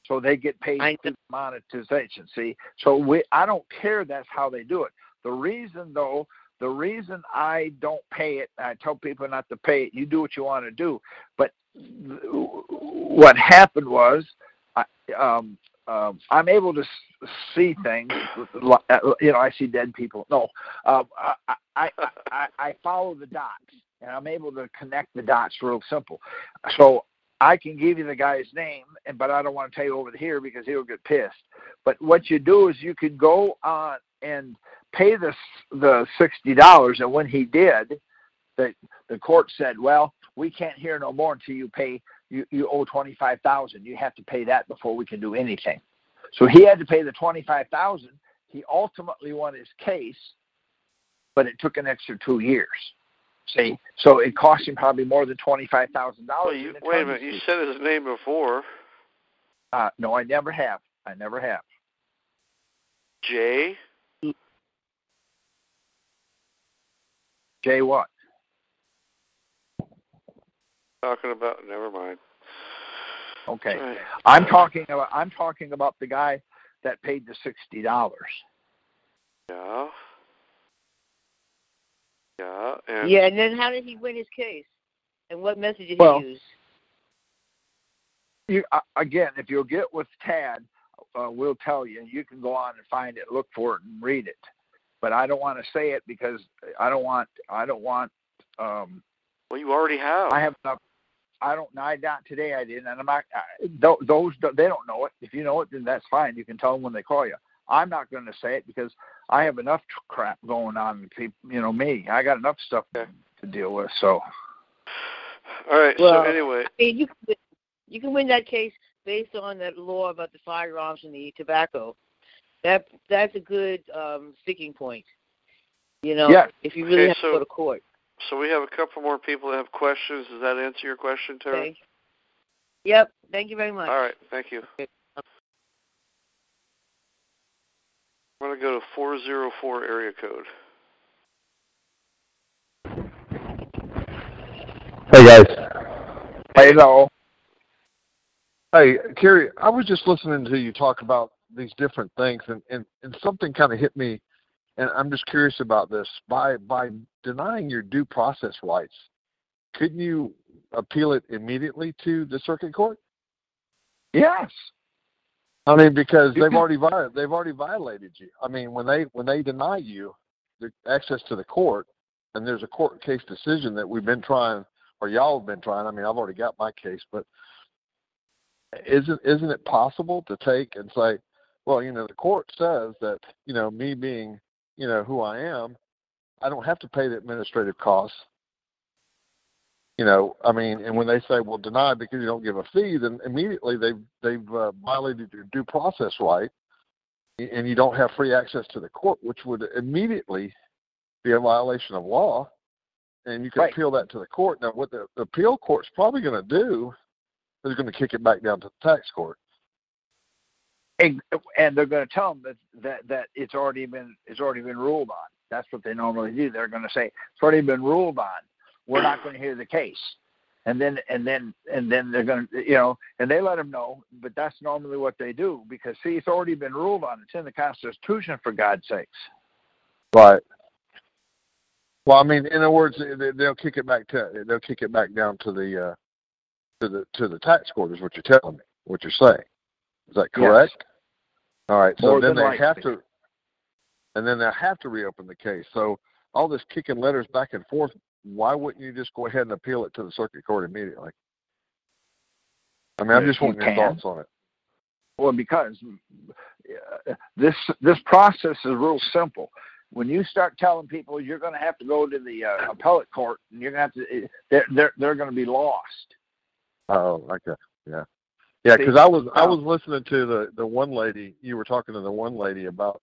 So they get paid I through monetization. See, so we I don't care. That's how they do it. The reason though the reason I don't pay it, I tell people not to pay it. You do what you want to do. But th- what happened was, I, um, um, I'm able to see things. uh, You know, I see dead people. No, um, I, I, I, I, I follow the dots, and I'm able to connect the dots real simple. So I can give you the guy's name, and but I don't want to tell you over here because he'll get pissed. But what you do is you can go on and pay the the sixty dollars, and when he did, the the court said, "Well, we can't hear no more until you pay. You you owe twenty five thousand. You have to pay that before we can do anything." So he had to pay the twenty five thousand. He ultimately won his case, but it took an extra two years. See, so it cost him probably more than twenty five thousand Well, dollars. you, wait a minute. You said his name before. Uh, no, I never have. I never have. Jay. Jay, what? Talking about. Never mind. Okay, Right. I'm talking about I'm talking about the guy that paid the sixty dollars. Yeah. Yeah. And Yeah, and then how did he win his case? And what message did Well, he use? You uh, again, if you'll get with Tad, uh, we'll tell you. You can go on and find it, look for it, and read it. But I don't want to say it because I don't want I don't want um, well, you already have. I have enough. I don't. I not today. I didn't, and I'm not. I, tho- those they don't know it. If you know it, then that's fine. You can tell them when they call you. I'm not going to say it because I have enough crap going on. with peop- You know me. I got enough stuff Okay. to deal with. So All right. Well, so anyway, I mean, you can win, you can win that case based on that law about the firearms and the tobacco. That that's a good um, sticking point. You know, Yeah. if you really Okay, have so- to go to court. So we have a couple more people that have questions. Does that answer your question, Terry? Okay. Yep. Thank you very much. All right. Thank you. I'm going to go to 404 area code. Hey guys. Hey, hello. Hey, Cary, I was just listening to you talk about these different things and, and, and something kind of hit me and I'm just curious about this. By by denying your due process rights, couldn't you appeal it immediately to the circuit court? Yes. I mean, because they've already they've already violated you. I mean, when they when they deny you the access to the court, and there's a court case decision that we've been trying, or y'all have been trying. I mean, I've already got my case, but isn't isn't it possible to take and say, well, you know, the court says that you know me being you know who I am, I don't have to pay the administrative costs. You know, I mean, and when they say, "Well, deny because you don't give a fee," then immediately they've they've uh, violated your due process right, and you don't have free access to the court, which would immediately be a violation of law, and you can Right. appeal that to the court. Now, what the, the appeal court's probably going to do is going to kick it back down to the tax court. And, and they're going to tell them that, that that it's already been it's already been ruled on. That's what they normally do. They're going to say it's already been ruled on. We're not going to hear the case, and then and then and then they're going to you know and they let them know. But that's normally what they do because see it's already been ruled on. It's in the Constitution for God's sakes. Right. Well, I mean, in other words, they- they'll kick it back to they'll kick it back down to the uh, to the to the tax court is what you're telling me. What you're saying is that Yes. correct? All right. So More then they have to, and then they have to reopen the case. So all this kicking letters back and forth. Why wouldn't you just go ahead and appeal it to the circuit court immediately? I mean, I'm just you your can. thoughts on it. Well, because uh, this this process is real simple. When you start telling people you're going to have to go to the uh, appellate court and you're going to have to, they're they're, they're going to be lost. Oh, okay, yeah, yeah. Because I was I was listening to the the one lady. You were talking to the one lady about,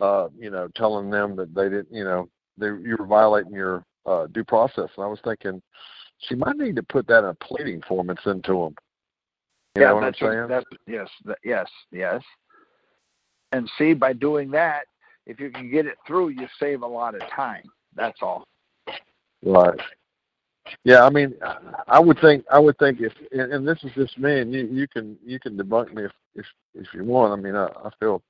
uh, you know, telling them that they didn't, you know, they you were violating your uh, due process, and I was thinking she might need to put that in a pleading form and send to them. You yeah, know what I'm saying? that's yes, that, yes, yes. And see, by doing that, if you can get it through, you save a lot of time. That's all. Right. Yeah, I mean, I would think I would think if, and, and this is just me, and you you can you can debunk me if if if you want. I mean, I, I feel,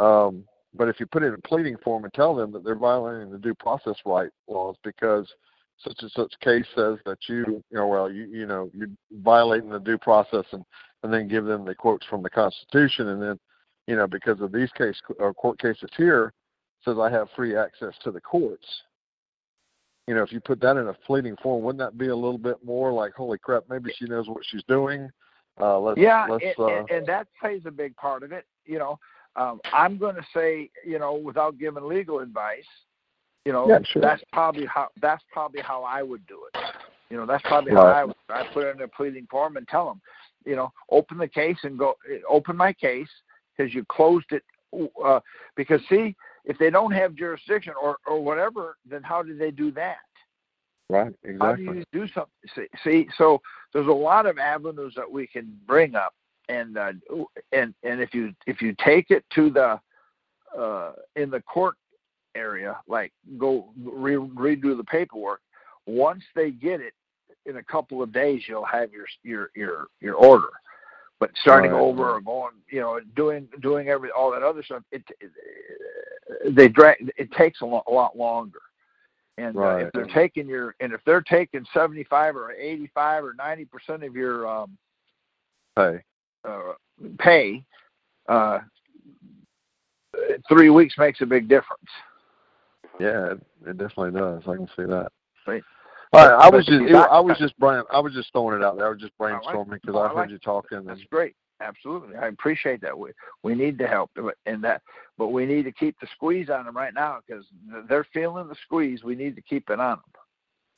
um, but if you put it in a pleading form and tell them that they're violating the due process right laws because such and such case says that you you know well you you know you're violating the due process and and then give them the quotes from the Constitution and then you know because of these case or court cases here says I have free access to the courts you know, if you put that in a pleading form, wouldn't that be a little bit more like, holy crap, maybe she knows what she's doing? Uh, let's, yeah, let's, and, uh, and, that plays a big part of it. You know, um, I'm going to say, you know, without giving legal advice, you know, Yeah, sure. that's probably how that's probably how I would do it. You know, that's probably how I would. I put it in a pleading form and tell them, you know, open the case and go open my case because you closed it. Uh, because see, if they don't have jurisdiction or or whatever, then how do they do that? right, exactly. How do you do something? See, see, so there's a lot of avenues that we can bring up, and uh, and and if you if you take it to the uh, in the court area, like go re- redo the paperwork. Once they get it, in a couple of days, you'll have your your your your order. But starting Right. over or going, you know, doing doing every all that other stuff, it, it they drag. It takes a lot, a lot longer. And uh, if they're taking your, and if they're taking seventy five or eighty five or ninety percent of your um, Hey. uh, pay, uh, three weeks makes a big difference. Yeah, it, it definitely does. I can see that. Right. All right, I was just, it, I was just brain, I was just throwing it out there. I was just brainstorming because I heard like you talking. That's And, great. Absolutely, I appreciate that. We we need to help, and that, but we need to keep the squeeze on them right now because they're feeling the squeeze. We need to keep it on them.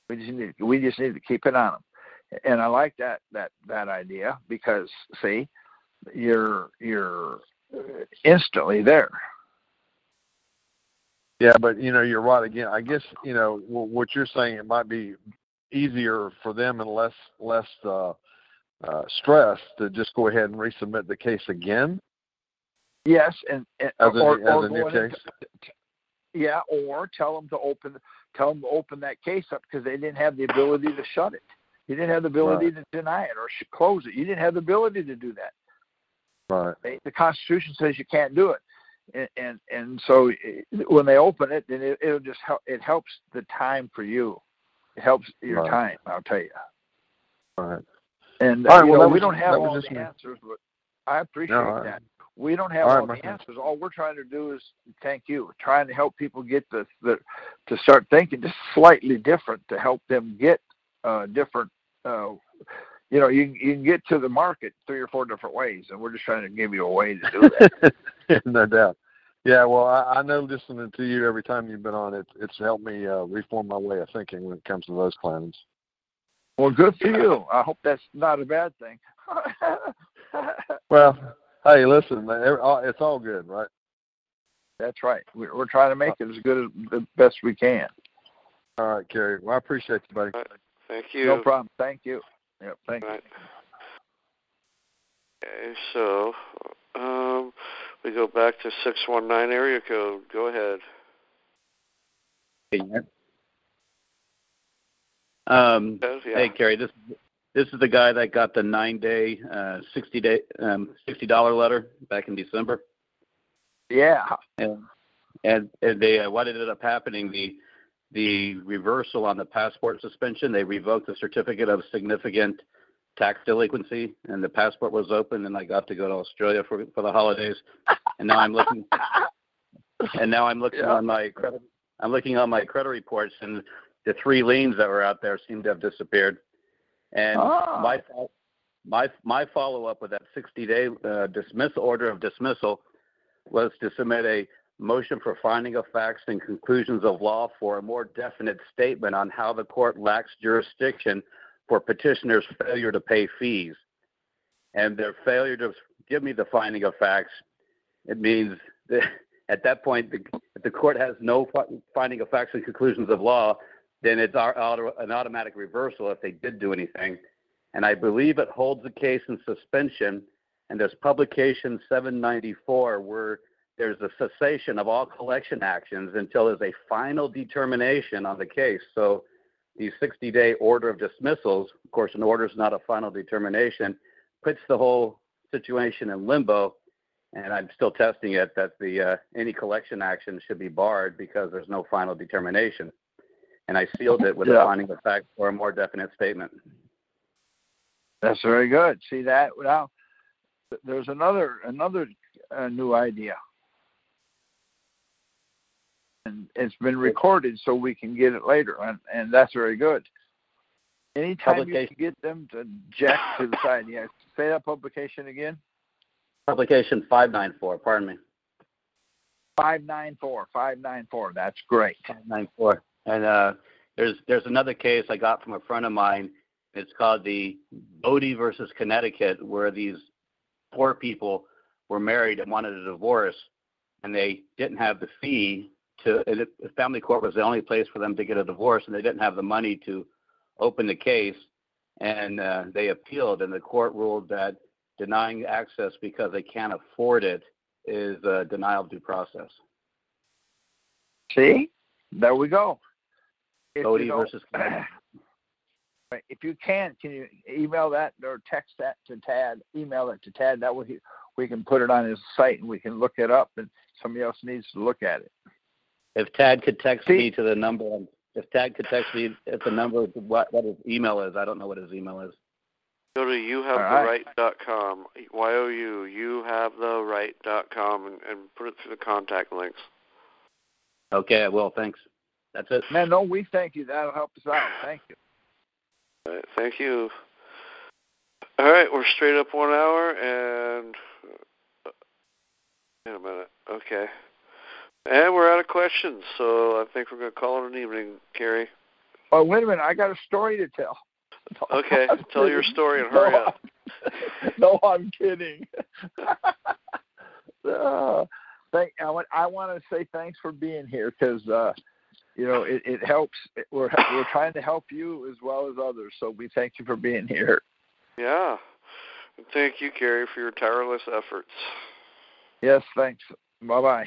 We just need we just need to keep it on them. And I like that that that idea because see, you're you're uh, instantly there. Yeah, but you know, you're right again. I guess you know what you're saying. It might be easier for them and less less uh, uh, stress to just go ahead and resubmit the case again Yes, and, and as a, or, as a new into- case. Yeah, or tell them to open tell them to open that case up because they didn't have the ability to shut it. You didn't have the ability to deny it or close it. You didn't have the ability to do that. Right. The Constitution says you can't do it, and and, and so eh, when they open it, then it, it'll just help. It helps the time for you. It helps your Right. time. I'll tell you. Right. And All right, well, know, we was- don't have all the me. answers, but I appreciate No, I- that. We don't have All right, all my the friend. answers. All we're trying to do is thank you, trying to help people get the, the to start thinking just slightly different to help them get uh, different. Uh, you know, you you can get to the market three or four different ways, and we're just trying to give you a way to do that. no doubt. Yeah, well, I, I know listening to you every time you've been on, it, it's helped me uh, reform my way of thinking when it comes to those claims. well, good for you. I hope that's not a bad thing. Well, hey, listen, man, every- all- it's all good, right? that's right. We're, we're trying to make it as good as the best we can. All right, Cary. Well, I appreciate you, buddy. Thank you. No problem. Thank you. Yep. Thank you. Okay, so um, we go back to 619 area code. Go ahead. Um, yeah. Hey, Cary, this this is the guy that got the nine day, uh, sixty day, um, sixty dollar letter back in December, Yeah. and and, and they uh, what ended up happening the the reversal on the passport suspension. They revoked the certificate of significant tax delinquency, and the passport was open, and I got to go to Australia for for the holidays, and now I'm looking and now I'm looking Yeah. on my credit. I'm looking on my credit reports, and the three liens that were out there seem to have disappeared. And Ah. my my my follow up with that 60 day uh, dismissal order of dismissal was to submit a motion for finding of facts and conclusions of law for a more definite statement on how the court lacks jurisdiction for petitioners' failure to pay fees. And their failure to give me the finding of facts, it means that at that point, the, if the court has no finding of facts and conclusions of law, then it's our, auto, an automatic reversal if they did do anything. And I believe it holds the case in suspension. And there's publication 794 where there's a cessation of all collection actions until there's a final determination on the case. So the 60 day order of dismissals, of course, an order is not a final determination, puts the whole situation in limbo. And I'm still testing it that the uh, any collection action should be barred because there's no final determination. And I sealed it with Yeah. a finding of fact or a more definite statement. That's very good. See that now. There's another another uh, new idea, and it's been recorded so we can get it later, and and that's very good. Anytime you get them to jack to the side, yeah. Say that publication again. Publication 594, pardon me. Five nine four. Five nine four. That's great. 594. And uh, there's there's another case I got from a friend of mine. It's called the Boddie versus Connecticut, where these poor people were married and wanted a divorce, and they didn't have the fee to. And it, the family court was the only place for them to get a divorce, and they didn't have the money to open the case. And uh, they appealed, and the court ruled that denying access because they can't afford it is a denial of due process. See, there we go. If Cody you versus If you can, can you email that or text that to Tad? Email it to Tad. That way he, we can put it on his site and we can look it up, and somebody else needs to look at it. If Tad could text See- me to the number, if Tad could text me at the number, what what his email is, I don't know what his email is. Go to youhavetheright.com. Right. Dot com. Y O U. Youhavetheright.com and, and put it through the contact links. Okay, I will. Thanks. That's it. Man, no, we thank you. That'll help us out. Thank you. All right, thank you. All right, we're straight up one hour and. uh, Wait a minute. Okay. And we're out of questions, so I think we're going to call it an evening, Cary. Oh, wait a minute. I got a story to tell. Okay, I'm tell your story and hurry no, up. I'm- no, I'm kidding. uh, thank. I want. I want to say thanks for being here because uh, you know it, it helps. We're we're trying to help you as well as others. So we thank you for being here. Yeah. Thank you, Cary, for your tireless efforts. Yes, thanks. Bye bye.